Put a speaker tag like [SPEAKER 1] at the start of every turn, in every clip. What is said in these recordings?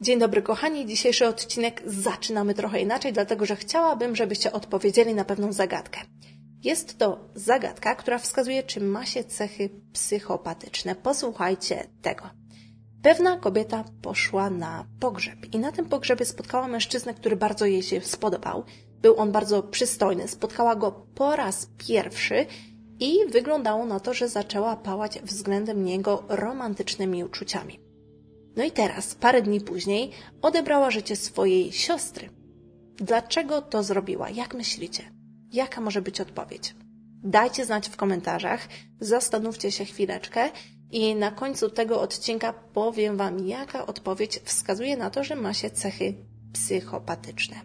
[SPEAKER 1] Dzień dobry kochani, dzisiejszy odcinek zaczynamy trochę inaczej, dlatego że chciałabym, żebyście odpowiedzieli na pewną zagadkę. Jest to zagadka, która wskazuje, czy ma się cechy psychopatyczne. Posłuchajcie tego. Pewna kobieta poszła na pogrzeb i na tym pogrzebie spotkała mężczyznę, który bardzo jej się spodobał. Był on bardzo przystojny. Spotkała go po raz pierwszy i wyglądało na to, że zaczęła pałać względem niego romantycznymi uczuciami. No i teraz, parę dni później, odebrała życie swojej siostry. Dlaczego to zrobiła? Jak myślicie? Jaka może być odpowiedź? Dajcie znać w komentarzach, zastanówcie się chwileczkę i na końcu tego odcinka powiem Wam, jaka odpowiedź wskazuje na to, że ma się cechy psychopatyczne.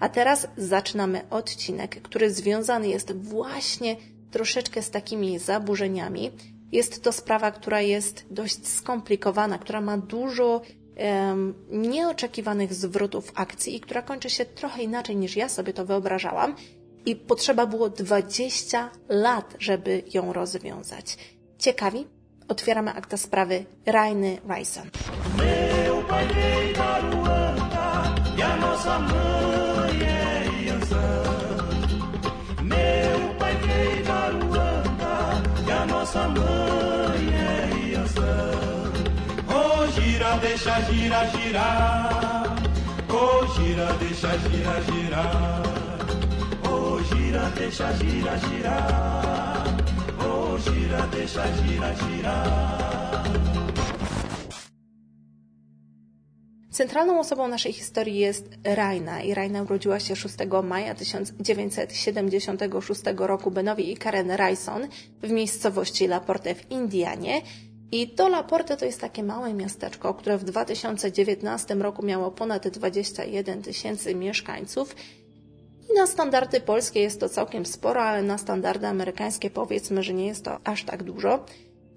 [SPEAKER 1] A teraz zaczynamy odcinek, który związany jest właśnie troszeczkę z takimi zaburzeniami, jest to sprawa, która jest dość skomplikowana, która ma dużo um, nieoczekiwanych zwrotów akcji i która kończy się trochę inaczej niż ja sobie to wyobrażałam. I potrzeba było 20 lat, żeby ją rozwiązać. Ciekawi? Otwieramy akta sprawy Rainy Ryson. nossa mãe é Iansã. Oh, gira, deixa gira, girar. Oh, gira, deixa gira, girar. Oh, gira, deixa gira, girar. Oh, gira, deixa gira, girar. Centralną osobą naszej historii jest Raina i Raina urodziła się 6 maja 1976 roku Benowi i Karen Ryson w miejscowości Laporte w Indianie. I to Laporte to jest takie małe miasteczko, które w 2019 roku miało ponad 21 tysięcy mieszkańców. I na standardy polskie jest to całkiem sporo, ale na standardy amerykańskie powiedzmy, że nie jest to aż tak dużo.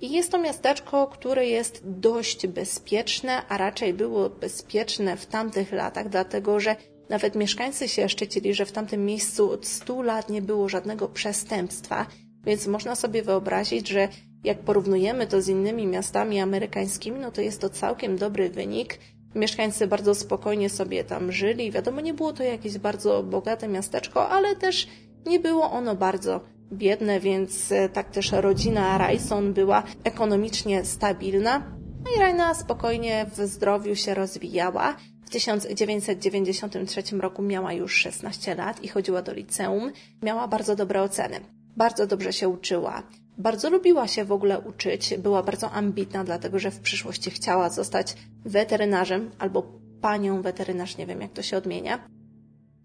[SPEAKER 1] I jest to miasteczko, które jest dość bezpieczne, a raczej było bezpieczne w tamtych latach, dlatego że nawet mieszkańcy się szczycili, że w tamtym miejscu od 100 lat nie było żadnego przestępstwa, więc można sobie wyobrazić, że jak porównujemy to z innymi miastami amerykańskimi, no to jest to całkiem dobry wynik. Mieszkańcy bardzo spokojnie sobie tam żyli. Wiadomo, nie było to jakieś bardzo bogate miasteczko, ale też nie było ono bardzo biedne, więc e, tak też rodzina Rajson była ekonomicznie stabilna. No i Raina spokojnie w zdrowiu się rozwijała. W 1993 roku miała już 16 lat i chodziła do liceum. Miała bardzo dobre oceny. Bardzo dobrze się uczyła. Bardzo lubiła się w ogóle uczyć. Była bardzo ambitna, dlatego że w przyszłości chciała zostać weterynarzem albo panią weterynarz, nie wiem jak to się odmienia.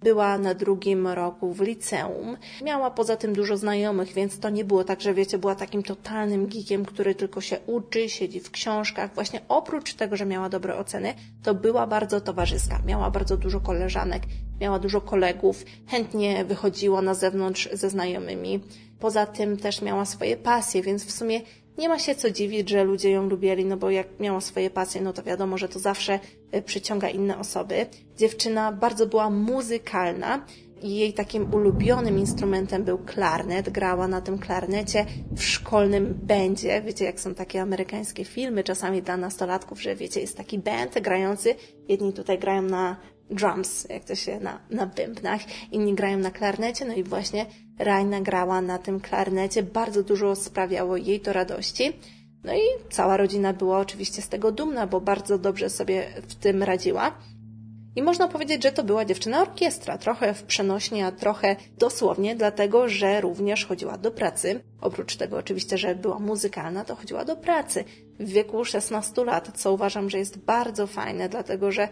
[SPEAKER 1] Była na drugim roku w liceum. Miała poza tym dużo znajomych, więc to nie było tak, że wiecie, była takim totalnym geekiem, który tylko się uczy, siedzi w książkach. Właśnie oprócz tego, że miała dobre oceny, to była bardzo towarzyska. Miała bardzo dużo koleżanek, miała dużo kolegów, chętnie wychodziła na zewnątrz ze znajomymi. Poza tym też miała swoje pasje, więc w sumie nie ma się co dziwić, że ludzie ją lubili, no bo jak miała swoje pasje, no to wiadomo, że to zawsze e, przyciąga inne osoby. Dziewczyna bardzo była muzykalna i jej takim ulubionym instrumentem był klarnet. Grała na tym klarnecie w szkolnym będzie. Wiecie, jak są takie amerykańskie filmy czasami dla nastolatków, że wiecie, jest taki band grający. Jedni tutaj grają na drums, jak to się na, na bębnach, inni grają na klarnecie, no i właśnie Raina grała na tym klarnecie, bardzo dużo sprawiało jej to radości. No i cała rodzina była oczywiście z tego dumna, bo bardzo dobrze sobie w tym radziła. I można powiedzieć, że to była dziewczyna orkiestra, trochę w przenośnie, a trochę dosłownie, dlatego że również chodziła do pracy. Oprócz tego oczywiście, że była muzykalna, to chodziła do pracy w wieku 16 lat, co uważam, że jest bardzo fajne, dlatego że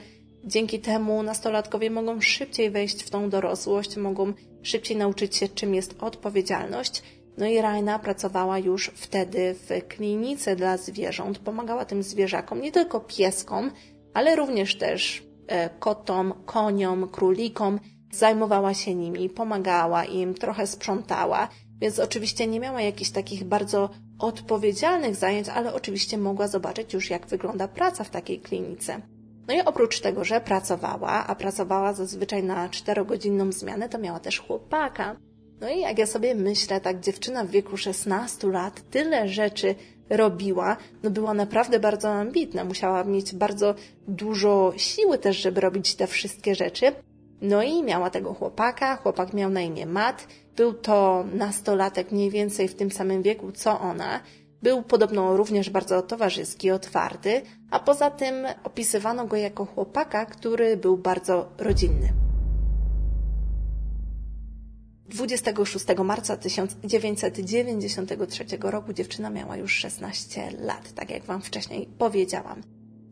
[SPEAKER 1] Dzięki temu nastolatkowie mogą szybciej wejść w tą dorosłość, mogą szybciej nauczyć się, czym jest odpowiedzialność. No i Raina pracowała już wtedy w klinice dla zwierząt, pomagała tym zwierzakom, nie tylko pieskom, ale również też e, kotom, koniom, królikom. Zajmowała się nimi, pomagała im, trochę sprzątała, więc oczywiście nie miała jakichś takich bardzo odpowiedzialnych zajęć, ale oczywiście mogła zobaczyć już, jak wygląda praca w takiej klinice. No i oprócz tego, że pracowała, a pracowała zazwyczaj na czterogodzinną zmianę, to miała też chłopaka. No i jak ja sobie myślę, tak dziewczyna w wieku 16 lat tyle rzeczy robiła, no była naprawdę bardzo ambitna. Musiała mieć bardzo dużo siły też, żeby robić te wszystkie rzeczy. No i miała tego chłopaka, chłopak miał na imię Matt, był to nastolatek mniej więcej w tym samym wieku co ona. Był podobno również bardzo towarzyski, otwarty, a poza tym opisywano go jako chłopaka, który był bardzo rodzinny. 26 marca 1993 roku dziewczyna miała już 16 lat, tak jak Wam wcześniej powiedziałam.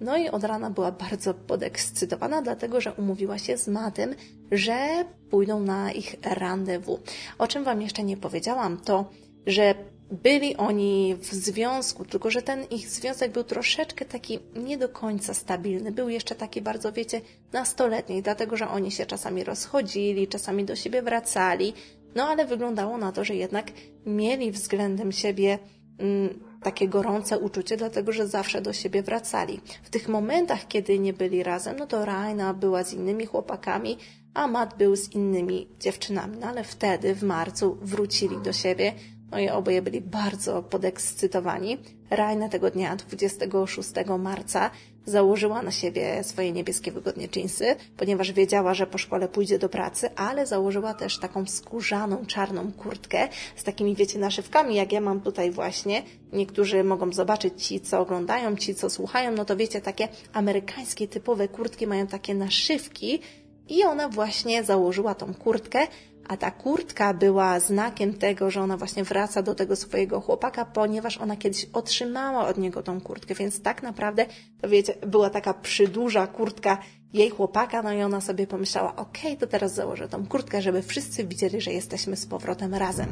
[SPEAKER 1] No i od rana była bardzo podekscytowana, dlatego że umówiła się z Matym, że pójdą na ich rendezvous. O czym Wam jeszcze nie powiedziałam, to że byli oni w związku, tylko że ten ich związek był troszeczkę taki nie do końca stabilny. Był jeszcze taki bardzo, wiecie, nastoletni, dlatego że oni się czasami rozchodzili, czasami do siebie wracali, no ale wyglądało na to, że jednak mieli względem siebie mm, takie gorące uczucie, dlatego że zawsze do siebie wracali. W tych momentach, kiedy nie byli razem, no to Raina była z innymi chłopakami, a Matt był z innymi dziewczynami. No ale wtedy, w marcu, wrócili do siebie, no i oboje byli bardzo podekscytowani. Raina tego dnia, 26 marca, założyła na siebie swoje niebieskie wygodnie jeansy, ponieważ wiedziała, że po szkole pójdzie do pracy, ale założyła też taką skórzaną, czarną kurtkę z takimi, wiecie, naszywkami, jak ja mam tutaj właśnie. Niektórzy mogą zobaczyć, ci co oglądają, ci co słuchają, no to wiecie, takie amerykańskie typowe kurtki mają takie naszywki i ona właśnie założyła tą kurtkę, a ta kurtka była znakiem tego, że ona właśnie wraca do tego swojego chłopaka, ponieważ ona kiedyś otrzymała od niego tą kurtkę, więc tak naprawdę, to wiecie, była taka przyduża kurtka jej chłopaka, no i ona sobie pomyślała, okej, okay, to teraz założę tą kurtkę, żeby wszyscy widzieli, że jesteśmy z powrotem razem.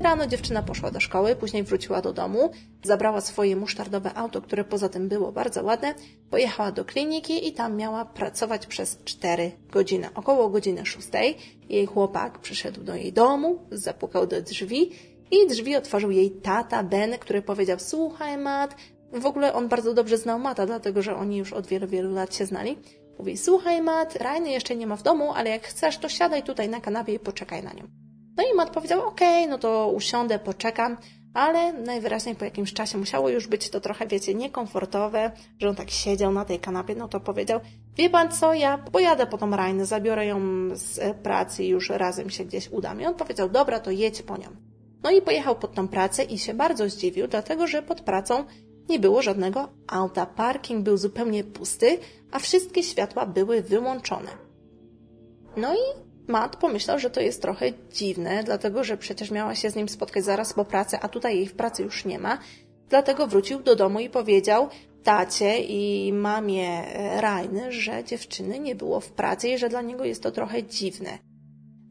[SPEAKER 1] Rano dziewczyna poszła do szkoły, później wróciła do domu, zabrała swoje musztardowe auto, które poza tym było bardzo ładne, pojechała do kliniki i tam miała pracować przez 4 godziny. Około godziny 6 jej chłopak przyszedł do jej domu, zapukał do drzwi i drzwi otworzył jej tata Ben, który powiedział: Słuchaj, Matt, w ogóle on bardzo dobrze znał Mata, dlatego że oni już od wielu, wielu lat się znali. Mówi: Słuchaj, Matt, Rajny jeszcze nie ma w domu, ale jak chcesz, to siadaj tutaj na kanapie i poczekaj na nią. No i Matt powiedział, okay, no to usiądę, poczekam, ale najwyraźniej po jakimś czasie musiało już być to trochę, wiecie, niekomfortowe, że on tak siedział na tej kanapie, no to powiedział, wie pan co, ja pojadę po tą Rajnę, zabiorę ją z pracy i już razem się gdzieś udam. I on powiedział, dobra, to jedź po nią. No i pojechał pod tą pracę i się bardzo zdziwił, dlatego że pod pracą nie było żadnego auta. Parking był zupełnie pusty, a wszystkie światła były wyłączone. No i Matt pomyślał, że to jest trochę dziwne, dlatego że przecież miała się z nim spotkać zaraz po pracy, a tutaj jej w pracy już nie ma. Dlatego wrócił do domu i powiedział tacie i mamie Rajny, że dziewczyny nie było w pracy i że dla niego jest to trochę dziwne.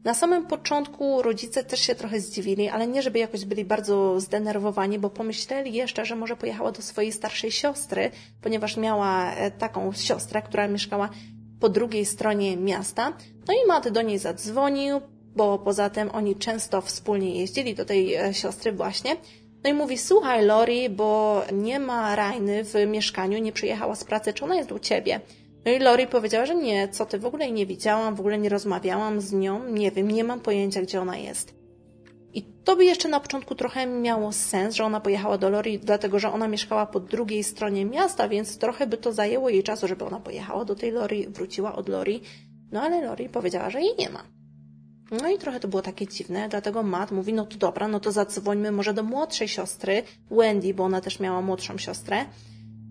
[SPEAKER 1] Na samym początku rodzice też się trochę zdziwili, ale nie żeby jakoś byli bardzo zdenerwowani, bo pomyśleli jeszcze, że może pojechała do swojej starszej siostry, ponieważ miała e, taką siostrę, która mieszkała po drugiej stronie miasta. No i Matt do niej zadzwonił, bo poza tym oni często wspólnie jeździli do tej e, siostry właśnie. No i mówi, słuchaj Lori, bo nie ma Rajny w mieszkaniu, nie przyjechała z pracy, czy ona jest u ciebie? No i Lori powiedziała, że nie, co ty, w ogóle jej nie widziałam, w ogóle nie rozmawiałam z nią, nie wiem, nie mam pojęcia, gdzie ona jest. I to by jeszcze na początku trochę miało sens, że ona pojechała do Lori, dlatego że ona mieszkała po drugiej stronie miasta, więc trochę by to zajęło jej czasu, żeby ona pojechała do tej Lori, wróciła od Lori. No ale Lori powiedziała, że jej nie ma. No i trochę to było takie dziwne, dlatego Matt mówi, no to dobra, no to zadzwońmy może do młodszej siostry, Wendy, bo ona też miała młodszą siostrę,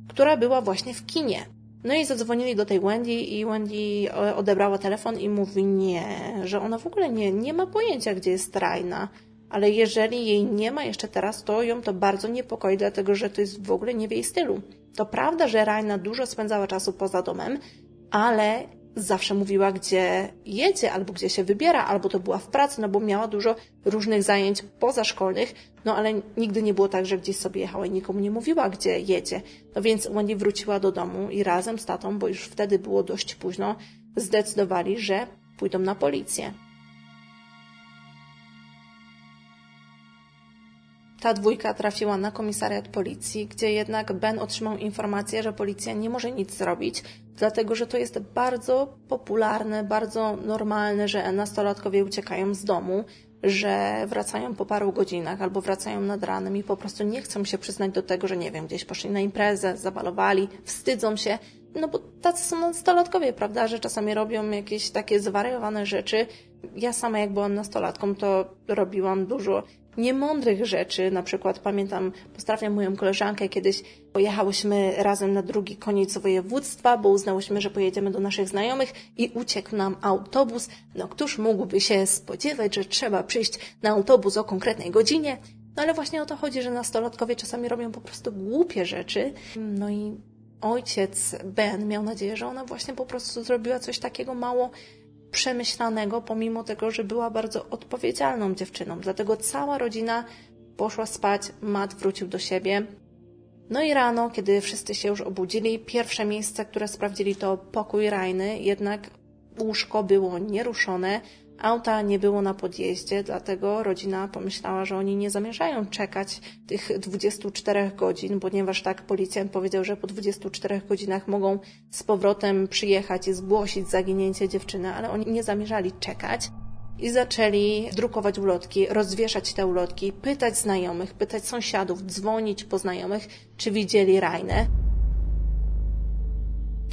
[SPEAKER 1] która była właśnie w kinie. No i zadzwonili do tej Wendy i Wendy e, odebrała telefon i mówi nie, że ona w ogóle nie, nie ma pojęcia, gdzie jest Rajna ale jeżeli jej nie ma jeszcze teraz, to ją to bardzo niepokoi, dlatego że to jest w ogóle nie w jej stylu. To prawda, że Raina dużo spędzała czasu poza domem, ale zawsze mówiła, gdzie jedzie, albo gdzie się wybiera, albo to była w pracy, no bo miała dużo różnych zajęć pozaszkolnych, no ale nigdy nie było tak, że gdzieś sobie jechała i nikomu nie mówiła, gdzie jedzie. No więc Wendy wróciła do domu i razem z tatą, bo już wtedy było dość późno, zdecydowali, że pójdą na policję. Ta dwójka trafiła na komisariat policji, gdzie jednak Ben otrzymał informację, że policja nie może nic zrobić, dlatego że to jest bardzo popularne, bardzo normalne, że nastolatkowie uciekają z domu. że wracają po paru godzinach albo wracają nad ranem i po prostu nie chcą się przyznać do tego, że nie wiem, gdzieś poszli na imprezę, zabalowali, wstydzą się, no bo tacy są nastolatkowie, prawda, że czasami robią jakieś takie zwariowane rzeczy. Ja sama jak byłam nastolatką, to robiłam dużo niemądrych rzeczy. Na przykład pamiętam, pozdrawiam moją koleżankę, kiedyś pojechałyśmy razem na drugi koniec województwa, bo uznałyśmy, że pojedziemy do naszych znajomych i uciekł nam autobus. No któż mógłby się spodziewać, że trzeba przyjść na autobus o konkretnej godzinie? No ale właśnie o to chodzi, że nastolatkowie czasami robią po prostu głupie rzeczy. No i ojciec Ben miał nadzieję, że ona właśnie po prostu zrobiła coś takiego mało przemyślanego, pomimo tego, że była bardzo odpowiedzialną dziewczyną. Dlatego cała rodzina poszła spać, Matt wrócił do siebie. No i rano, kiedy wszyscy się już obudzili, pierwsze miejsce, które sprawdzili to pokój Rajny, jednak łóżko było nieruszone, Auta nie było na podjeździe, dlatego rodzina pomyślała, że oni nie zamierzają czekać tych 24 godzin, ponieważ tak policjant powiedział, że po 24 godzinach mogą z powrotem przyjechać i zgłosić zaginięcie dziewczyny, ale oni nie zamierzali czekać. I zaczęli drukować ulotki, rozwieszać te ulotki, pytać znajomych, pytać sąsiadów, dzwonić po znajomych, czy widzieli Rajnę.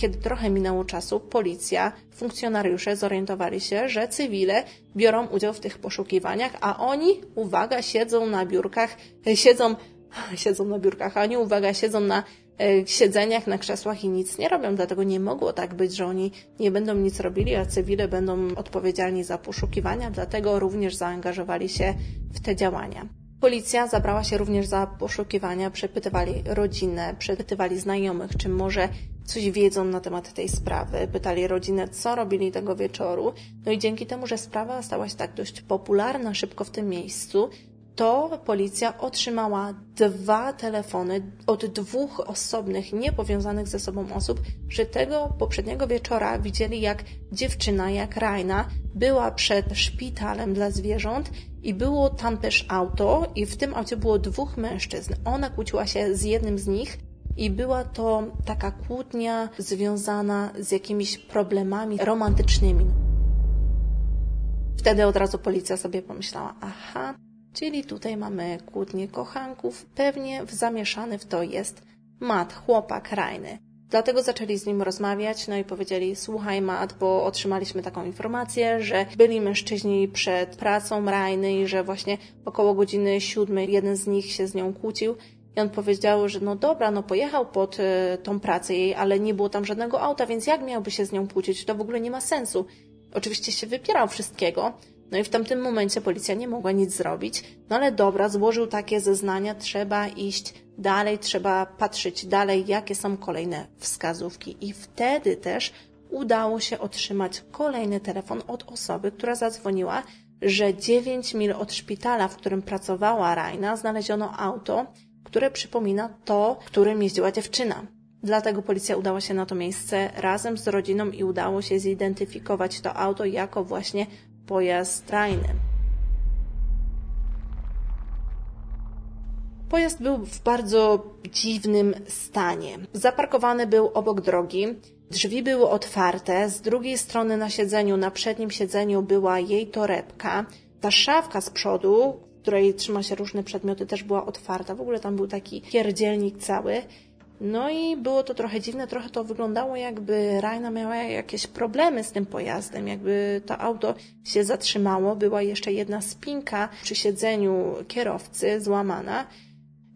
[SPEAKER 1] Kiedy trochę minęło czasu, policja, funkcjonariusze zorientowali się, że cywile biorą udział w tych poszukiwaniach, a oni, uwaga, siedzą na biurkach, siedzą, siedzą na biurkach, a oni, uwaga, siedzą na e, siedzeniach, na krzesłach i nic nie robią. Dlatego nie mogło tak być, że oni nie będą nic robili, a cywile będą odpowiedzialni za poszukiwania, dlatego również zaangażowali się w te działania. Policja zabrała się również za poszukiwania, przepytywali rodzinę, przepytywali znajomych, czy może coś wiedzą na temat tej sprawy. Pytali rodzinę, co robili tego wieczoru. No i dzięki temu, że sprawa stała się tak dość popularna szybko w tym miejscu, to policja otrzymała dwa telefony od dwóch osobnych, niepowiązanych ze sobą osób, że tego poprzedniego wieczora widzieli, jak dziewczyna, jak Rajna, była przed szpitalem dla zwierząt i było tam też auto i w tym aucie było dwóch mężczyzn. Ona kłóciła się z jednym z nich i była to taka kłótnia związana z jakimiś problemami romantycznymi. Wtedy od razu policja sobie pomyślała, aha, czyli tutaj mamy kłótnię kochanków, pewnie zamieszany w to jest Mat, chłopak Rajny. Dlatego zaczęli z nim rozmawiać, no i powiedzieli, słuchaj Mat, bo otrzymaliśmy taką informację, że byli mężczyźni przed pracą Rajny i że właśnie około godziny siódmej jeden z nich się z nią kłócił i on powiedział, że no dobra, no pojechał pod y, tą pracę jej, ale nie było tam żadnego auta, więc jak miałby się z nią kłócić? To w ogóle nie ma sensu. Oczywiście się wypierał wszystkiego, no i w tamtym momencie policja nie mogła nic zrobić, no ale dobra, złożył takie zeznania, trzeba iść dalej, trzeba patrzeć dalej, jakie są kolejne wskazówki. I wtedy też udało się otrzymać kolejny telefon od osoby, która zadzwoniła, że 9 mil od szpitala, w którym pracowała Rajna, znaleziono auto, które przypomina to, którym jeździła dziewczyna. Dlatego policja udała się na to miejsce razem z rodziną i udało się zidentyfikować to auto jako właśnie pojazd trajny. Pojazd był w bardzo dziwnym stanie. Zaparkowany był obok drogi, drzwi były otwarte, z drugiej strony na siedzeniu, na przednim siedzeniu była jej torebka. Ta szafka z przodu, której trzyma się różne przedmioty, też była otwarta. W ogóle tam był taki pierdzielnik cały. No i było to trochę dziwne, trochę to wyglądało jakby Rajna miała jakieś problemy z tym pojazdem, jakby to auto się zatrzymało, była jeszcze jedna spinka przy siedzeniu kierowcy złamana,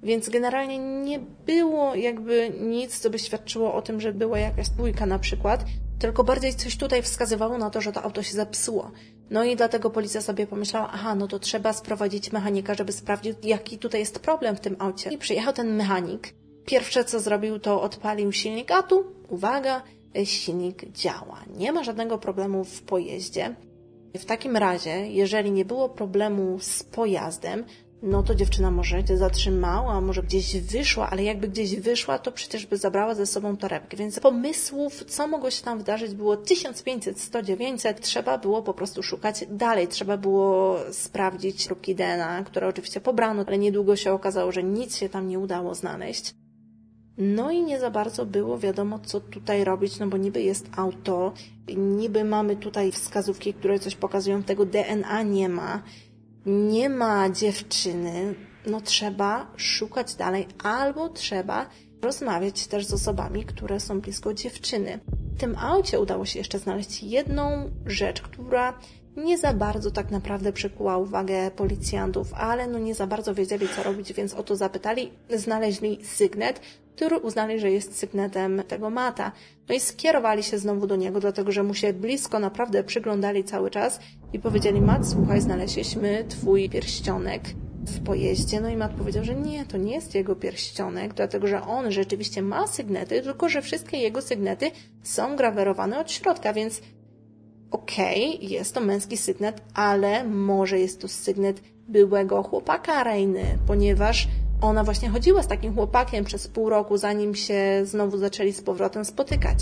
[SPEAKER 1] więc generalnie nie było jakby nic, co by świadczyło o tym, że była jakaś bójka na przykład, tylko bardziej coś tutaj wskazywało na to, że to auto się zepsuło. No i dlatego policja sobie pomyślała, aha, no to trzeba sprowadzić mechanika, żeby sprawdzić, jaki tutaj jest problem w tym aucie. I przyjechał ten mechanik. Pierwsze, co zrobił, to odpalił silnik, a tu, uwaga, silnik działa. Nie ma żadnego problemu w pojeździe. W takim razie, jeżeli nie było problemu z pojazdem, no to dziewczyna może się zatrzymała, może gdzieś wyszła, ale jakby gdzieś wyszła, to przecież by zabrała ze sobą torebkę. Więc pomysłów, co mogło się tam wydarzyć, było 1500, 100, 900. Trzeba było po prostu szukać dalej. Trzeba było sprawdzić próbki DNA, które oczywiście pobrano, ale niedługo się okazało, że nic się tam nie udało znaleźć. No i nie za bardzo było wiadomo, co tutaj robić, no bo niby jest auto, niby mamy tutaj wskazówki, które coś pokazują, tego DNA nie ma. nie ma dziewczyny, no trzeba szukać dalej albo trzeba rozmawiać też z osobami, które są blisko dziewczyny. W tym aucie udało się jeszcze znaleźć jedną rzecz, która nie za bardzo tak naprawdę przykuła uwagę policjantów, ale no nie za bardzo wiedzieli co robić, więc o to zapytali. Znaleźli sygnet, który uznali, że jest sygnetem tego mata. No i skierowali się znowu do niego, dlatego że mu się blisko naprawdę przyglądali cały czas i powiedzieli, Mat, słuchaj, znaleźliśmy twój pierścionek w pojeździe. No i Matt powiedział, że nie, to nie jest jego pierścionek, dlatego że on rzeczywiście ma sygnety, tylko że wszystkie jego sygnety są grawerowane od środka, więc okej, okay, jest to męski sygnet, ale może jest to sygnet byłego chłopaka Reiny, ponieważ ona właśnie chodziła z takim chłopakiem przez pół roku, zanim się znowu zaczęli z powrotem spotykać.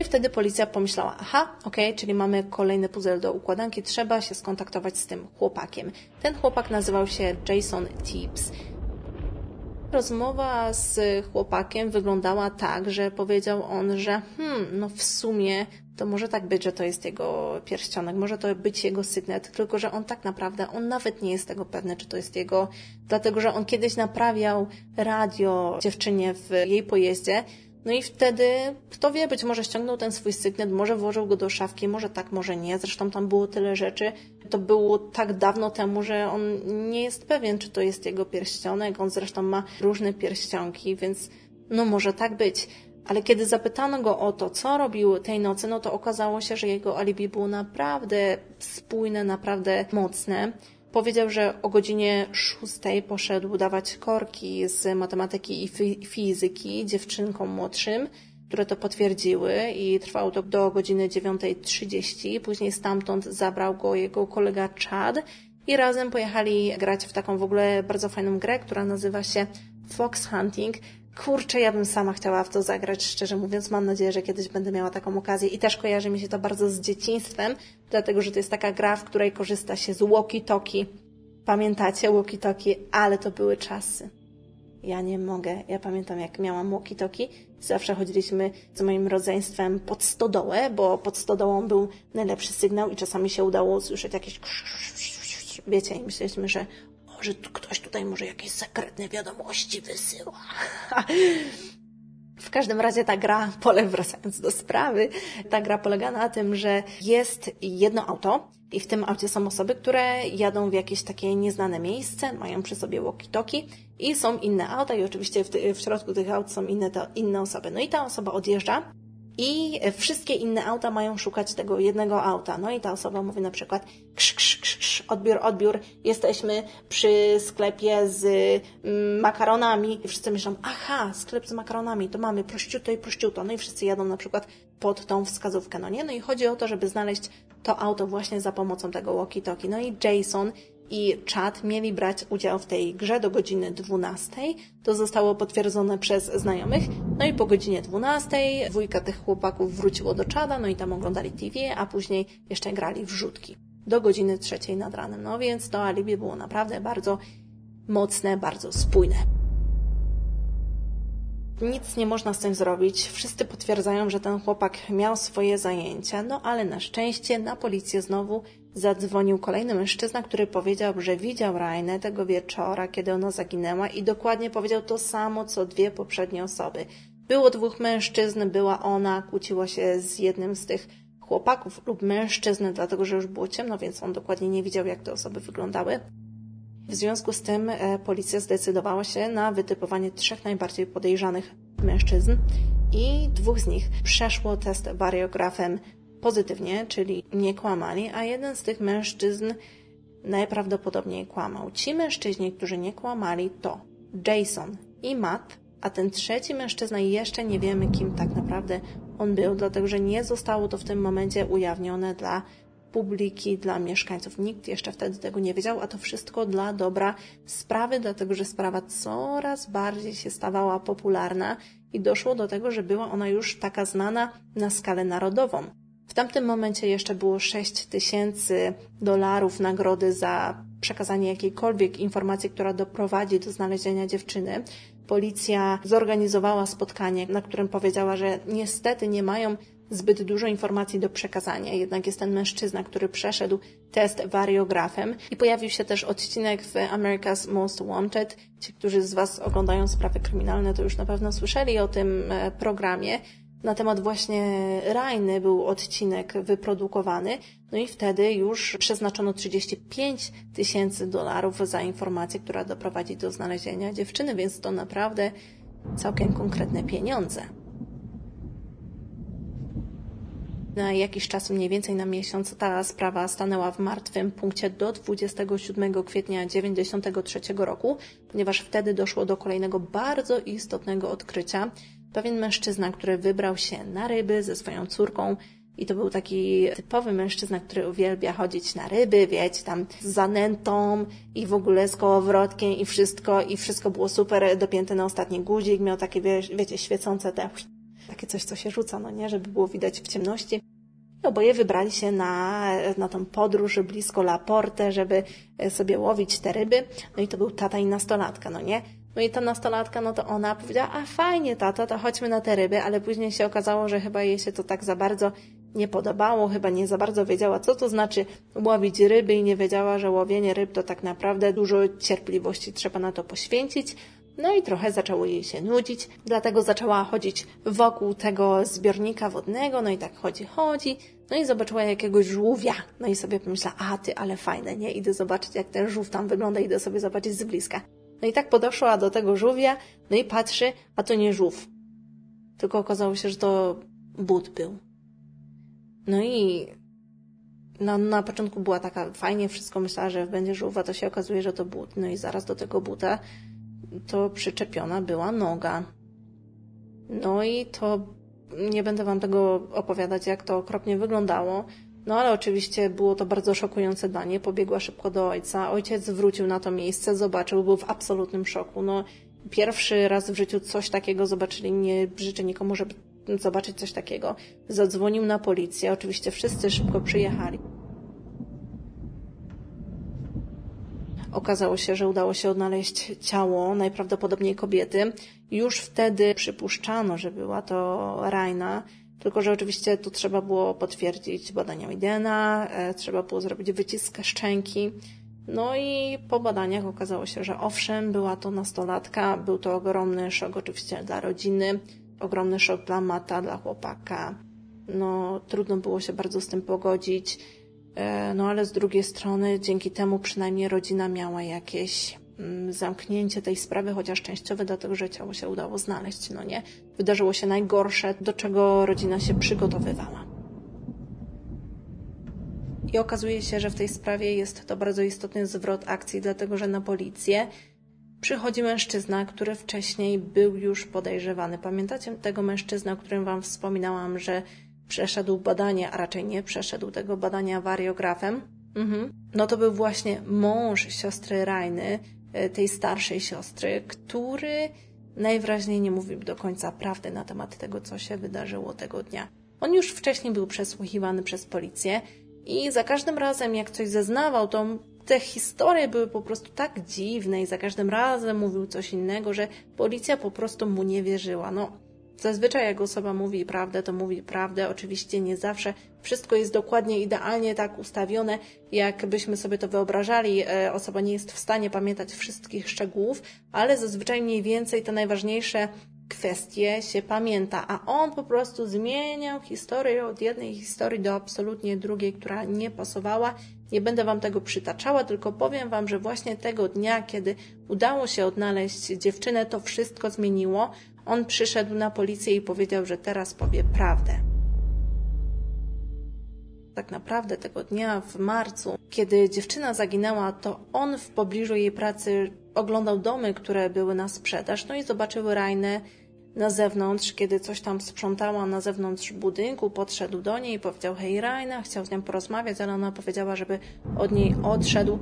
[SPEAKER 1] I wtedy policja pomyślała, aha, okej, okay, czyli mamy kolejny puzzle do układanki, trzeba się skontaktować z tym chłopakiem. Ten chłopak nazywał się Jason Tibbs. Rozmowa z chłopakiem wyglądała tak, że powiedział on, że hmm, no w sumie to może tak być, że to jest jego pierścionek, może to być jego sygnet, tylko że on tak naprawdę, on nawet nie jest tego pewny, czy to jest jego, dlatego że on kiedyś naprawiał radio dziewczynie w jej pojeździe, no i wtedy, kto wie, być może ściągnął ten swój sygnet, może włożył go do szafki, może tak, może nie. Zresztą tam było tyle rzeczy. To było tak dawno temu, że on nie jest pewien, czy to jest jego pierścionek. On zresztą ma różne pierścionki, więc no może tak być. Ale kiedy zapytano go o to, co robił tej nocy, no to okazało się, że jego alibi było naprawdę spójne, naprawdę mocne. Powiedział, że o godzinie szóstej poszedł dawać korki z matematyki i fizyki dziewczynkom młodszym, które to potwierdziły i trwało to do godziny 9.30. Później stamtąd zabrał go jego kolega Chad i razem pojechali grać w taką w ogóle bardzo fajną grę, która nazywa się Fox Hunting. Kurczę, ja bym sama chciała w to zagrać, szczerze mówiąc. Mam nadzieję, że kiedyś będę miała taką okazję. I też kojarzy mi się to bardzo z dzieciństwem, dlatego że to jest taka gra, w której korzysta się z walkie-talkie. Pamiętacie walkie-talkie? Ale to były czasy. Ja nie mogę. Ja pamiętam, jak miałam walkie-talkie. Zawsze chodziliśmy z moim rodzeństwem pod stodołę, bo pod stodołą był najlepszy sygnał i czasami się udało usłyszeć jakieś wiecie, i myśleliśmy, że że ktoś tutaj może jakieś sekretne wiadomości wysyła. W każdym razie ta gra, pole wracając do sprawy, ta gra polega na tym, że jest jedno auto i w tym aucie są osoby, które jadą w jakieś takie nieznane miejsce, mają przy sobie walkie-talkie i są inne auta i oczywiście w, w środku tych aut są inne, to, inne osoby. No i ta osoba odjeżdża i wszystkie inne auta mają szukać tego jednego auta. No i ta osoba mówi na przykład krz, krz, krz, krz odbiór, odbiór, jesteśmy przy sklepie z mm, makaronami i wszyscy myślą, aha, sklep z makaronami, to mamy prościuto i prościuto. No i wszyscy jadą na przykład pod tą wskazówkę, no nie? No i chodzi o to, żeby znaleźć to auto właśnie za pomocą tego walkie-talkie. No i Jason i Chad mieli brać udział w tej grze do godziny 12. To zostało potwierdzone przez znajomych. No i po godzinie 12 dwójka tych chłopaków wróciło do Chada, no i tam oglądali TV, a później jeszcze grali w rzutki. Do godziny trzeciej nad ranem. No więc to alibi było naprawdę bardzo mocne, bardzo spójne. Nic nie można z tym zrobić. Wszyscy potwierdzają, że ten chłopak miał swoje zajęcia, no ale na szczęście na policję znowu Zadzwonił kolejny mężczyzna, który powiedział, że widział Rainę tego wieczora, kiedy ona zaginęła i dokładnie powiedział to samo, co dwie poprzednie osoby. Było dwóch mężczyzn, była ona, kłóciła się z jednym z tych chłopaków lub mężczyzn, dlatego że już było ciemno, więc on dokładnie nie widział, jak te osoby wyglądały. W związku z tym e, policja zdecydowała się na wytypowanie trzech najbardziej podejrzanych mężczyzn i dwóch z nich przeszło test wariografem pozytywnie, czyli nie kłamali, a jeden z tych mężczyzn najprawdopodobniej kłamał. Ci mężczyźni, którzy nie kłamali, to Jason i Matt, a ten trzeci mężczyzna jeszcze nie wiemy, kim tak naprawdę on był, dlatego że nie zostało to w tym momencie ujawnione dla publiki, dla mieszkańców. Nikt jeszcze wtedy tego nie wiedział, a to wszystko dla dobra sprawy, dlatego że sprawa coraz bardziej się stawała popularna i doszło do tego, że była ona już taka znana na skalę narodową. Tamtym momencie jeszcze było 6 tysięcy dolarów nagrody za przekazanie jakiejkolwiek informacji, która doprowadzi do znalezienia dziewczyny. Policja zorganizowała spotkanie, na którym powiedziała, że niestety nie mają zbyt dużo informacji do przekazania. Jednak jest ten mężczyzna, który przeszedł test wariografem i pojawił się też odcinek w America's Most Wanted. Ci, którzy z Was oglądają sprawy kryminalne, to już na pewno słyszeli o tym e, programie. Na temat właśnie Rajny był odcinek wyprodukowany, no i wtedy już przeznaczono 35 tysięcy dolarów za informację, która doprowadzi do znalezienia dziewczyny, więc to naprawdę całkiem konkretne pieniądze. Na jakiś czas, mniej więcej na miesiąc, ta sprawa stanęła w martwym punkcie do 27 kwietnia 1993 roku, ponieważ wtedy doszło do kolejnego bardzo istotnego odkrycia. Pewien mężczyzna, który wybrał się na ryby ze swoją córką, i to był taki typowy mężczyzna, który uwielbia chodzić na ryby, wiecie, tam z zanętą i w ogóle z kołowrotkiem i wszystko, i wszystko było super dopięte na ostatni guzik, miał takie, wiecie, świecące te, takie coś, co się rzuca, no nie, żeby było widać w ciemności. I oboje wybrali się na, na tą podróż blisko Laporte, żeby sobie łowić te ryby. No i to był tata i nastolatka, no nie? No i ta nastolatka, no to ona powiedziała, a fajnie tato, to chodźmy na te ryby, ale później się okazało, że chyba jej się to tak za bardzo nie podobało, chyba nie za bardzo wiedziała, co to znaczy łowić ryby i nie wiedziała, że łowienie ryb to tak naprawdę dużo cierpliwości trzeba na to poświęcić. No i trochę zaczęło jej się nudzić, dlatego zaczęła chodzić wokół tego zbiornika wodnego, no i tak chodzi, chodzi, no i zobaczyła jakiegoś żółwia. No i sobie pomyślała, a ty, ale fajne, nie? Idę zobaczyć, jak ten żółw tam wygląda, idę sobie zobaczyć z bliska. No i tak podeszła do tego żółwia, no i patrzy, a to nie żółw. Tylko okazało się, że to but był. No i na, na początku była taka fajnie, wszystko myślała, że będzie żółwa, to się okazuje, że to but. No i zaraz do tego buta to przyczepiona była noga. No i to nie będę wam tego opowiadać, jak to okropnie wyglądało. No ale oczywiście było to bardzo szokujące danie. Pobiegła szybko do ojca. Ojciec wrócił na to miejsce, zobaczył, był w absolutnym szoku. No, pierwszy raz w życiu coś takiego zobaczyli. Nie życzę nikomu, żeby zobaczyć coś takiego. Zadzwonił na policję. Oczywiście wszyscy szybko przyjechali. Okazało się, że udało się odnaleźć ciało najprawdopodobniej kobiety. Już wtedy przypuszczano, że była to Raina, tylko że oczywiście tu trzeba było potwierdzić badaniami DNA, e, trzeba było zrobić wycisk szczęki. No i po badaniach okazało się, że owszem, była to nastolatka, był to ogromny szok oczywiście dla rodziny, ogromny szok dla mata, dla chłopaka. No, trudno było się bardzo z tym pogodzić. E, no ale z drugiej strony, dzięki temu przynajmniej rodzina miała jakieś zamknięcie tej sprawy, chociaż częściowe, dlatego że ciało się udało znaleźć, no nie? Wydarzyło się najgorsze, do czego rodzina się przygotowywała. I okazuje się, że w tej sprawie jest to bardzo istotny zwrot akcji, dlatego że na policję przychodzi mężczyzna, który wcześniej był już podejrzewany. Pamiętacie tego mężczyzna, o którym Wam wspominałam, że przeszedł badanie, a raczej nie przeszedł tego badania wariografem? Mhm. No to był właśnie mąż siostry Rajny, tej starszej siostry, który najwyraźniej nie mówił do końca prawdy na temat tego, co się wydarzyło tego dnia. On już wcześniej był przesłuchiwany przez policję i za każdym razem, jak coś zeznawał, to te historie były po prostu tak dziwne i za każdym razem mówił coś innego, że policja po prostu mu nie wierzyła. No, Zazwyczaj jak osoba mówi prawdę, to mówi prawdę. Oczywiście nie zawsze wszystko jest dokładnie, idealnie tak ustawione, jakbyśmy sobie to wyobrażali. E, osoba nie jest w stanie pamiętać wszystkich szczegółów, ale zazwyczaj mniej więcej te najważniejsze kwestie się pamięta, a on po prostu zmieniał historię od jednej historii do absolutnie drugiej, która nie pasowała. Nie będę Wam tego przytaczała, tylko powiem Wam, że właśnie tego dnia, kiedy udało się odnaleźć dziewczynę, to wszystko zmieniło. On przyszedł na policję i powiedział, że teraz powie prawdę. Tak naprawdę tego dnia w marcu, kiedy dziewczyna zaginęła, to on w pobliżu jej pracy oglądał domy, które były na sprzedaż, no i zobaczył Rajnę na zewnątrz, kiedy coś tam sprzątała na zewnątrz budynku, podszedł do niej i powiedział hej Rajna, chciał z nią porozmawiać, ale ona powiedziała, żeby od niej odszedł.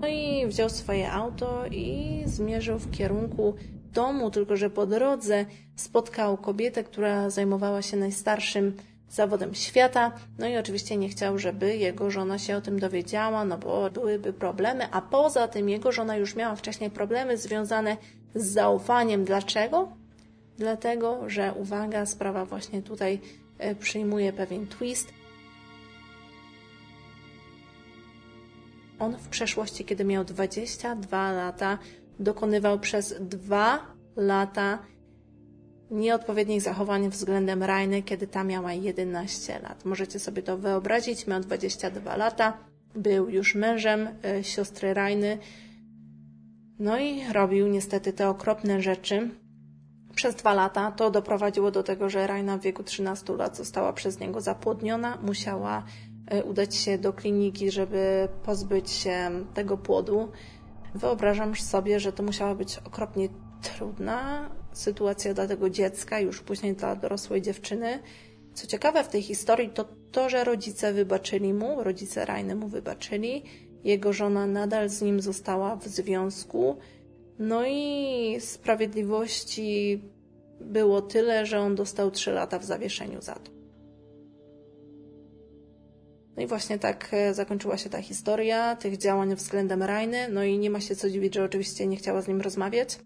[SPEAKER 1] No i wziął swoje auto i zmierzył w kierunku domu, tylko że po drodze spotkał kobietę, która zajmowała się najstarszym zawodem świata. No i oczywiście nie chciał, żeby jego żona się o tym dowiedziała, no bo byłyby problemy, a poza tym jego żona już miała wcześniej problemy związane z zaufaniem. Dlaczego? Dlatego, że uwaga, sprawa właśnie tutaj e, przyjmuje pewien twist. On w przeszłości, kiedy miał 22 lata, dokonywał przez dwa lata nieodpowiednich zachowań względem Rainy, kiedy ta miała 11 lat. Możecie sobie to wyobrazić, miał 22 lata, był już mężem e, siostry Rainy, no i robił niestety te okropne rzeczy. Przez dwa lata to doprowadziło do tego, że Raina w wieku 13 lat została przez niego zapłodniona, musiała e, udać się do kliniki, żeby pozbyć się tego płodu. Wyobrażam sobie, że to musiała być okropnie trudna sytuacja dla tego dziecka, już później dla dorosłej dziewczyny. Co ciekawe w tej historii, to to, że rodzice wybaczyli mu, rodzice Rajny mu wybaczyli, jego żona nadal z nim została w związku. No i sprawiedliwości było tyle, że on dostał trzy lata w zawieszeniu za to. No i właśnie tak e, zakończyła się ta historia tych działań względem Rajny. No i nie ma się co dziwić, że oczywiście nie chciała z nim rozmawiać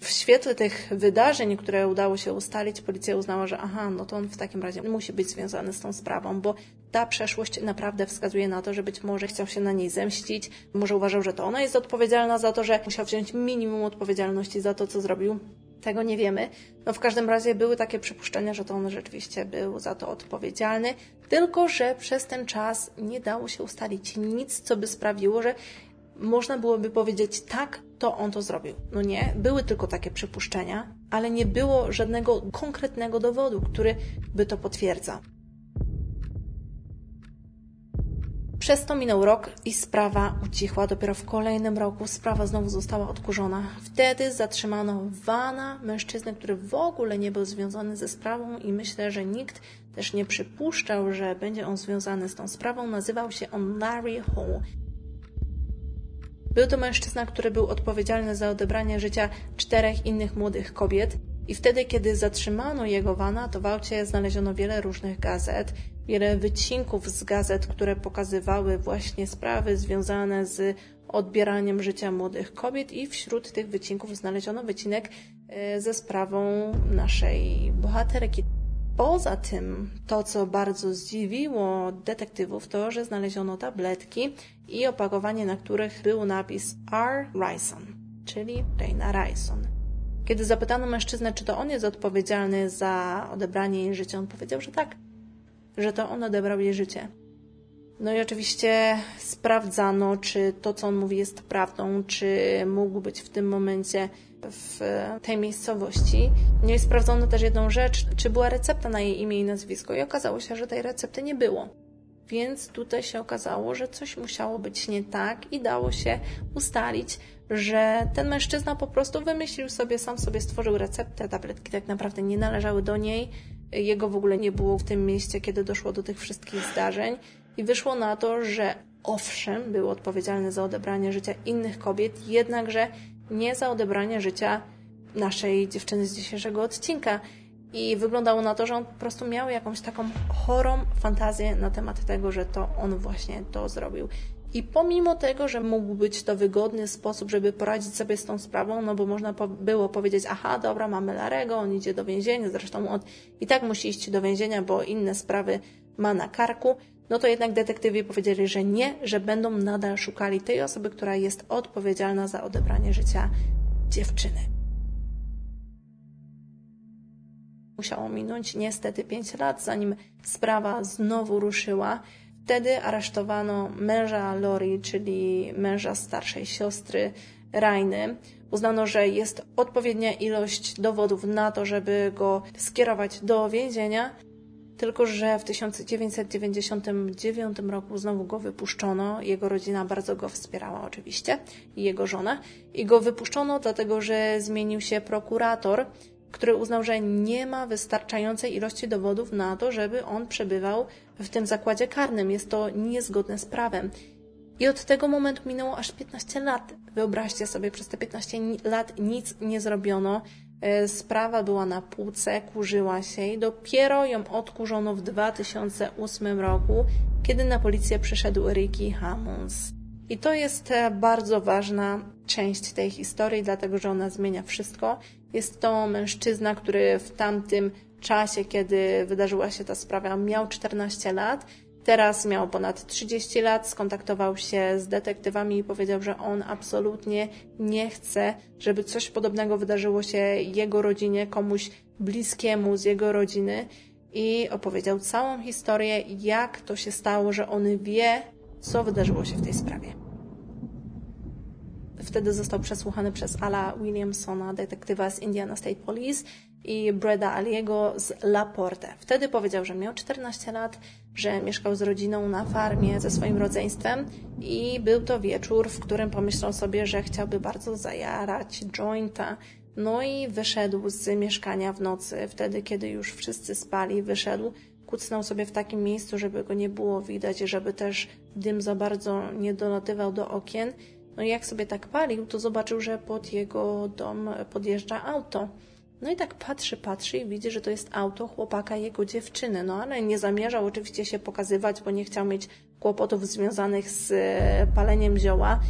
[SPEAKER 1] w świetle tych wydarzeń, które udało się ustalić, policja uznała, że aha, no to on w takim razie musi być związany z tą sprawą, bo ta przeszłość naprawdę wskazuje na to, że być może chciał się na niej zemścić, może uważał, że to ona jest odpowiedzialna za to, że musiał wziąć minimum odpowiedzialności za to, co zrobił. Tego nie wiemy. No w każdym razie były takie przypuszczenia, że to on rzeczywiście był za to odpowiedzialny, tylko że przez ten czas nie dało się ustalić nic, co by sprawiło, że można byłoby powiedzieć tak, to on to zrobił. No nie, były tylko takie przypuszczenia, ale nie było żadnego konkretnego dowodu, który by to potwierdzał. Przez to minął rok i sprawa ucichła. Dopiero w kolejnym roku sprawa znowu została odkurzona. Wtedy zatrzymano Vana, mężczyznę, który w ogóle nie był związany ze sprawą i myślę, że nikt też nie przypuszczał, że będzie on związany z tą sprawą. Nazywał się on Larry Hall. Był to mężczyzna, który był odpowiedzialny za odebranie życia czterech innych młodych kobiet. I wtedy, kiedy zatrzymano jego wana, to w aucie znaleziono wiele różnych gazet, wiele wycinków z gazet, które pokazywały właśnie sprawy związane z odbieraniem życia młodych kobiet i wśród tych wycinków znaleziono wycinek e, ze sprawą naszej bohaterki. Poza tym, to co bardzo zdziwiło detektywów, to, że znaleziono tabletki i opakowanie, na których był napis R. Ryson, czyli Reina Ryson. Kiedy zapytano mężczyznę, czy to on jest odpowiedzialny za odebranie jej życia, on powiedział, że tak, że to on odebrał jej życie. No i oczywiście sprawdzano, czy to, co on mówi, jest prawdą, czy mógł być w tym momencie w tej miejscowości. No i sprawdzono też jedną rzecz, czy była recepta na jej imię i nazwisko i okazało się, że tej recepty nie było. Więc tutaj się okazało, że coś musiało być nie tak i dało się ustalić, że ten mężczyzna po prostu wymyślił sobie, sam sobie stworzył receptę, tabletki tak naprawdę nie należały do niej, jego w ogóle nie było w tym mieście, kiedy doszło do tych wszystkich zdarzeń i wyszło na to, że owszem, był odpowiedzialny za odebranie życia innych kobiet, jednakże nie za odebranie życia naszej dziewczyny z dzisiejszego odcinka. I wyglądało na to, że on po prostu miał jakąś taką chorą fantazję na temat tego, że to on właśnie to zrobił. I pomimo tego, że mógł być to wygodny sposób, żeby poradzić sobie z tą sprawą, no bo można było powiedzieć, aha, dobra, mamy Larego, on idzie do więzienia, zresztą on i tak musi iść do więzienia, bo inne sprawy ma na karku, no to jednak detektywi powiedzieli, że nie, że będą nadal szukali tej osoby, która jest odpowiedzialna za odebranie życia dziewczyny. Musiało minąć niestety 5 lat, zanim sprawa znowu ruszyła. Wtedy aresztowano męża Lori, czyli męża starszej siostry Rainy. Uznano, że jest odpowiednia ilość dowodów na to, żeby go skierować do więzienia. Tylko, że w 1999 roku znowu go wypuszczono. Jego rodzina bardzo go wspierała, oczywiście, i jego żona. I go wypuszczono, dlatego że zmienił się prokurator, który uznał, że nie ma wystarczającej ilości dowodów na to, żeby on przebywał w tym zakładzie karnym. Jest to niezgodne z prawem. I od tego momentu minęło aż 15 lat. Wyobraźcie sobie, przez te 15 lat nic nie zrobiono. E, sprawa była na półce, kurzyła się i dopiero ją odkurzono w 2008 roku, kiedy na policję przyszedł Ricky Hammonds. I to jest e, bardzo ważna część tej historii, dlatego że ona zmienia wszystko. Jest to mężczyzna, który w tamtym czasie, kiedy wydarzyła się ta sprawa, miał 14 lat. Teraz miał ponad 30 lat, skontaktował się z detektywami i powiedział, że on absolutnie nie chce, żeby coś podobnego wydarzyło się jego rodzinie, komuś bliskiemu z jego rodziny i opowiedział całą historię, jak to się stało, że on wie, co wydarzyło się w tej sprawie. Wtedy został przesłuchany przez Ala Williamsona, detektywa z Indiana State Police i Breda Aliego z Laporte. Wtedy powiedział, że miał 14 lat, że mieszkał z rodziną na farmie ze swoim rodzeństwem i był to wieczór, w którym pomyślał sobie, że chciałby bardzo zajarać jointa. No i wyszedł z mieszkania w nocy, wtedy kiedy już wszyscy spali, wyszedł, kucnął sobie w takim miejscu, żeby go nie było widać, żeby też dym za bardzo nie dolatywał do okien no i jak sobie tak palił, to zobaczył, że pod jego dom podjeżdża auto. No i tak patrzy, patrzy i widzi, że to jest auto chłopaka jego dziewczyny. No ale nie zamierzał oczywiście się pokazywać, bo nie chciał mieć kłopotów związanych z e, paleniem zioła.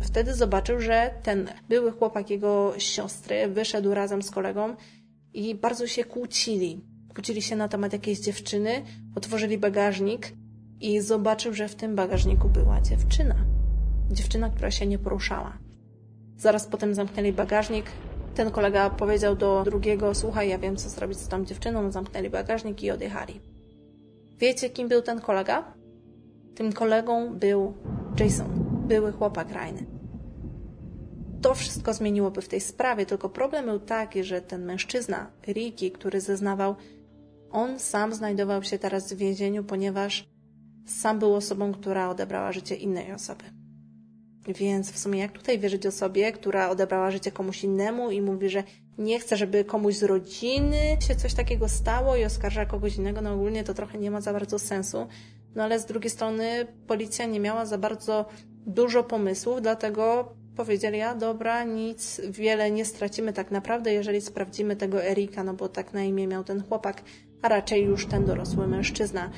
[SPEAKER 1] Wtedy zobaczył, że ten były chłopak jego siostry wyszedł razem z kolegą i bardzo się kłócili. Kłócili się na temat jakiejś dziewczyny, otworzyli bagażnik i zobaczył, że w tym bagażniku była dziewczyna dziewczyna, która się nie poruszała. Zaraz potem zamknęli bagażnik. Ten kolega powiedział do drugiego: Słuchaj, ja wiem, co zrobić z tą dziewczyną. Zamknęli bagażnik i odjechali. Wiecie, kim był ten kolega? Tym kolegą był Jason, były chłopak Rajny. To wszystko zmieniłoby w tej sprawie, tylko problem był taki, że ten mężczyzna, Ricky, który zeznawał, on sam znajdował się teraz w więzieniu, ponieważ sam był osobą, która odebrała życie innej osoby. Więc w sumie jak tutaj wierzyć osobie, która odebrała życie komuś innemu i mówi, że nie chce, żeby komuś z rodziny się coś takiego stało i oskarża kogoś innego, no ogólnie to trochę nie ma za bardzo sensu. No ale z drugiej strony policja nie miała za bardzo dużo pomysłów, dlatego powiedzieli, a dobra, nic, wiele nie stracimy tak naprawdę, jeżeli sprawdzimy tego Erika, no bo tak na imię miał ten chłopak, a raczej już ten dorosły mężczyzna.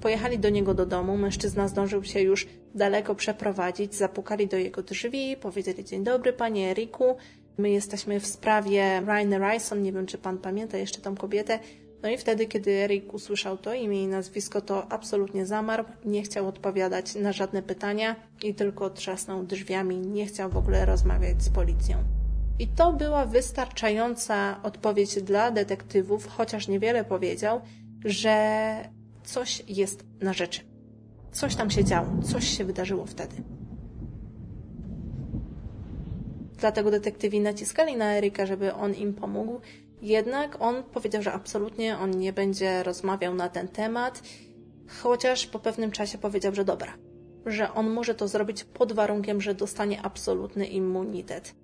[SPEAKER 1] Pojechali do niego do domu, mężczyzna zdążył się już daleko przeprowadzić, zapukali do jego drzwi, powiedzieli dzień dobry panie Eriku, my jesteśmy w sprawie Rainy Ryson, nie wiem czy pan pamięta jeszcze tą kobietę, no i wtedy, kiedy Erik usłyszał to imię i nazwisko, to absolutnie zamarł, nie chciał odpowiadać na żadne pytania i tylko trzasnął drzwiami, nie chciał w ogóle rozmawiać z policją. I to była wystarczająca odpowiedź dla detektywów, chociaż niewiele powiedział, że coś jest na rzeczy. Coś tam się działo, coś się wydarzyło wtedy. Dlatego detektywi naciskali na Erika, żeby on im pomógł. Jednak on powiedział, że absolutnie on nie będzie rozmawiał na ten temat, chociaż po pewnym czasie powiedział, że dobra, że on może to zrobić pod warunkiem, że dostanie absolutny immunitet.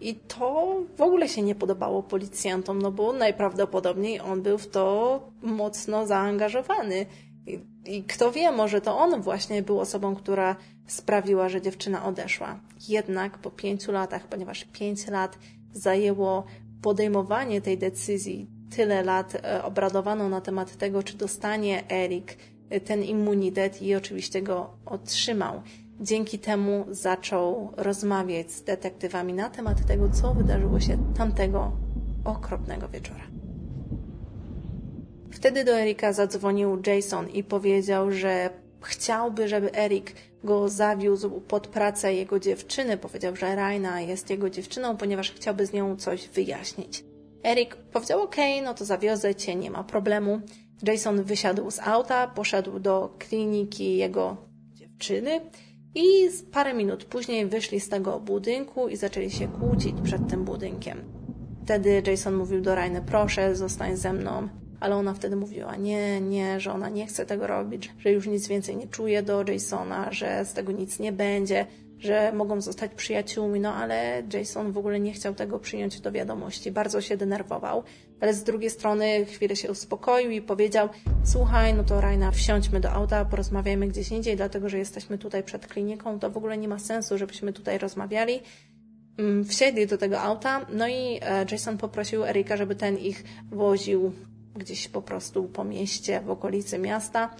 [SPEAKER 1] I to w ogóle się nie podobało policjantom, no bo najprawdopodobniej on był w to mocno zaangażowany. I, I, kto wie, może to on właśnie był osobą, która sprawiła, że dziewczyna odeszła. Jednak po pięciu latach, ponieważ pięć lat zajęło podejmowanie tej decyzji, tyle lat e, obradowano na temat tego, czy dostanie Erik e, ten immunitet i oczywiście go otrzymał. Dzięki temu zaczął rozmawiać z detektywami na temat tego, co wydarzyło się tamtego okropnego wieczora. Wtedy do Erika zadzwonił Jason i powiedział, że chciałby, żeby Erik go zawiózł pod pracę jego dziewczyny. Powiedział, że Raina jest jego dziewczyną, ponieważ chciałby z nią coś wyjaśnić. Erik powiedział, ok, no to zawiozę cię, nie ma problemu. Jason wysiadł z auta, poszedł do kliniki jego dziewczyny i parę minut później wyszli z tego budynku i zaczęli się kłócić przed tym budynkiem. Wtedy Jason mówił do Rainy, proszę, zostań ze mną. Ale ona wtedy mówiła, nie, nie, że ona nie chce tego robić, że już nic więcej nie czuje do Jasona, że z tego nic nie będzie, że mogą zostać przyjaciółmi, no ale Jason w ogóle nie chciał tego przyjąć do wiadomości, bardzo się denerwował, ale z drugiej strony chwilę się uspokoił i powiedział, słuchaj, no to Raina, wsiądźmy do auta, porozmawiajmy gdzieś indziej, dlatego że jesteśmy tutaj przed kliniką, to w ogóle nie ma sensu, żebyśmy tutaj rozmawiali. Mm, wsiedli do tego auta, no i e, Jason poprosił Erika, żeby ten ich woził gdzieś po prostu po mieście, w okolicy miasta,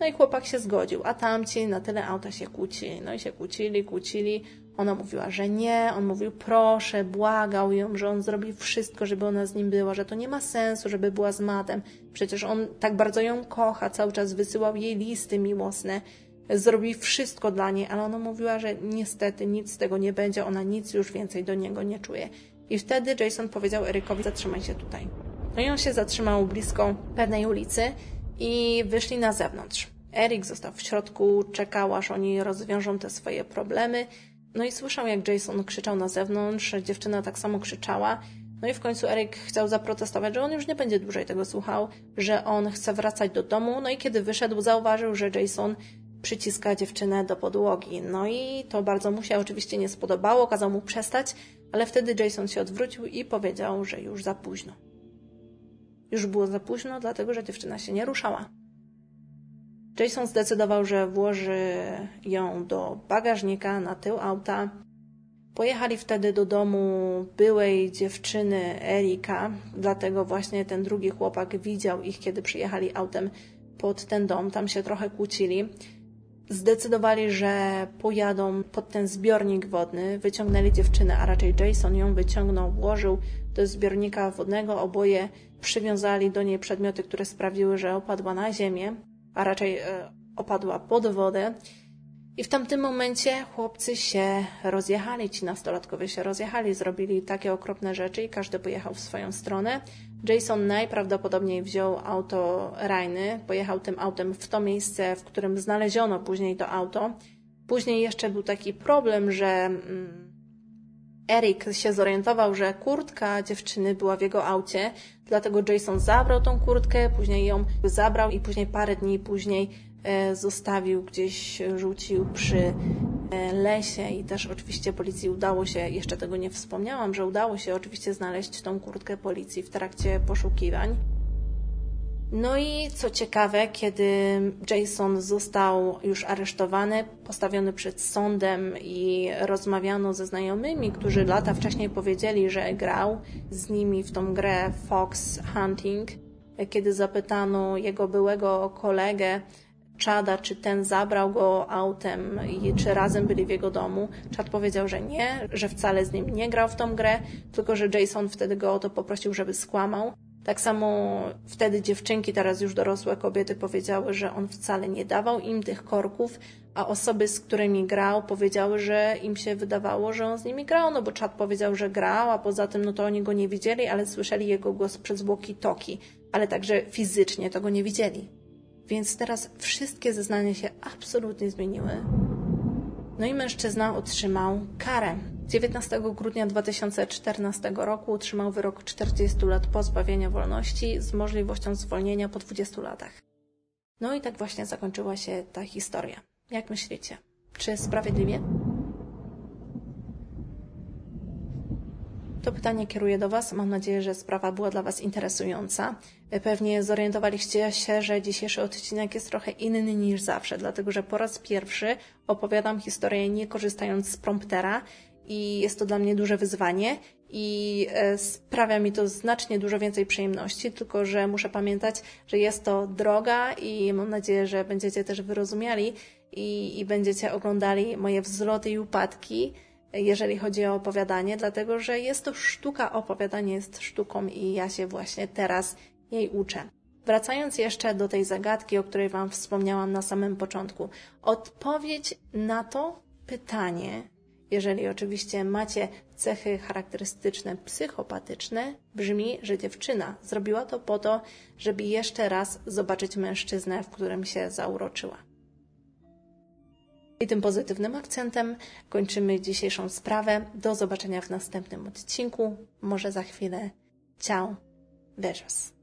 [SPEAKER 1] no i chłopak się zgodził, a tamci na tyle auta się kłócili. No i się kłócili, kłócili. Ona mówiła, że nie, on mówił proszę, błagał ją, że on zrobi wszystko, żeby ona z nim była, że to nie ma sensu, żeby była z Matem. Przecież on tak bardzo ją kocha, cały czas wysyłał jej listy miłosne, zrobi wszystko dla niej, ale ona mówiła, że niestety nic z tego nie będzie, ona nic już więcej do niego nie czuje. I wtedy Jason powiedział Erykowi, zatrzymaj się tutaj. No i on się zatrzymał blisko pewnej ulicy i wyszli na zewnątrz. Erik został w środku, czekał aż oni rozwiążą te swoje problemy. No i słyszał, jak Jason krzyczał na zewnątrz, dziewczyna tak samo krzyczała. No i w końcu Erik chciał zaprotestować, że on już nie będzie dłużej tego słuchał, że on chce wracać do domu. No i kiedy wyszedł, zauważył, że Jason przyciska dziewczynę do podłogi. No i to bardzo mu się oczywiście nie spodobało, kazał mu przestać, ale wtedy Jason się odwrócił i powiedział, że już za późno. Już było za późno, dlatego że dziewczyna się nie ruszała. Jason zdecydował, że włoży ją do bagażnika na tył auta. Pojechali wtedy do domu byłej dziewczyny Erika, dlatego właśnie ten drugi chłopak widział ich, kiedy przyjechali autem pod ten dom. Tam się trochę kłócili. Zdecydowali, że pojadą pod ten zbiornik wodny. Wyciągnęli dziewczynę, a raczej Jason ją wyciągnął, włożył do zbiornika wodnego. Oboje przywiązali do niej przedmioty, które sprawiły, że opadła na ziemię a raczej e, opadła pod wodę. I w tamtym momencie chłopcy się rozjechali, ci nastolatkowie się rozjechali, zrobili takie okropne rzeczy i każdy pojechał w swoją stronę. Jason najprawdopodobniej wziął auto Rajny, pojechał tym autem w to miejsce, w którym znaleziono później to auto. Później jeszcze był taki problem, że Erik się zorientował, że kurtka dziewczyny była w jego aucie, dlatego Jason zabrał tą kurtkę, później ją zabrał i później parę dni później e, zostawił gdzieś, rzucił przy e, lesie i też oczywiście policji udało się, jeszcze tego nie wspomniałam, że udało się oczywiście znaleźć tą kurtkę policji w trakcie poszukiwań. No i co ciekawe, kiedy Jason został już aresztowany, postawiony przed sądem i rozmawiano ze znajomymi, którzy lata wcześniej powiedzieli, że grał z nimi w tą grę Fox Hunting, kiedy zapytano jego byłego kolegę, Chada, czy ten zabrał go autem i czy razem byli w jego domu. Chad powiedział, że nie, że wcale z nim nie grał w tą grę, tylko że Jason wtedy go o to poprosił, żeby skłamał. Tak samo wtedy dziewczynki, teraz już dorosłe kobiety powiedziały, że on wcale nie dawał im tych korków, a osoby, z którymi grał, powiedziały, że im się wydawało, że on z nimi grał, no bo czat powiedział, że grał, a poza tym, no to oni go nie widzieli, ale słyszeli jego głos przez toki, ale także fizycznie to go nie widzieli. Więc teraz wszystkie zeznania się absolutnie zmieniły. No i mężczyzna otrzymał karę 19 grudnia 2014 roku otrzymał wyrok 40 lat pozbawienia wolności z możliwością zwolnienia po 20 latach. No i tak właśnie zakończyła się ta historia. Jak myślicie? Czy sprawiedliwie? To pytanie kieruję do Was. Mam nadzieję, że sprawa była dla Was interesująca. Pewnie zorientowaliście się, że dzisiejszy odcinek jest trochę inny niż zawsze, dlatego że po raz pierwszy opowiadam historię nie korzystając z promptera i jest to dla mnie duże wyzwanie i e, sprawia mi to znacznie dużo więcej przyjemności, tylko że muszę pamiętać, że jest to droga i mam nadzieję, że będziecie też wyrozumiali i, i będziecie oglądali moje wzloty i upadki, jeżeli chodzi o opowiadanie, dlatego że jest to sztuka, opowiadanie jest sztuką i ja się właśnie teraz jej uczę. Wracając jeszcze do tej zagadki, o której Wam wspomniałam na samym początku. Odpowiedź na to pytanie jeżeli oczywiście macie cechy charakterystyczne psychopatyczne, brzmi, że dziewczyna zrobiła to po to, żeby jeszcze raz zobaczyć mężczyznę, w którym się zauroczyła. I tym pozytywnym akcentem kończymy dzisiejszą sprawę. Do zobaczenia w następnym odcinku. Może za chwilę. Ciao. Beijos.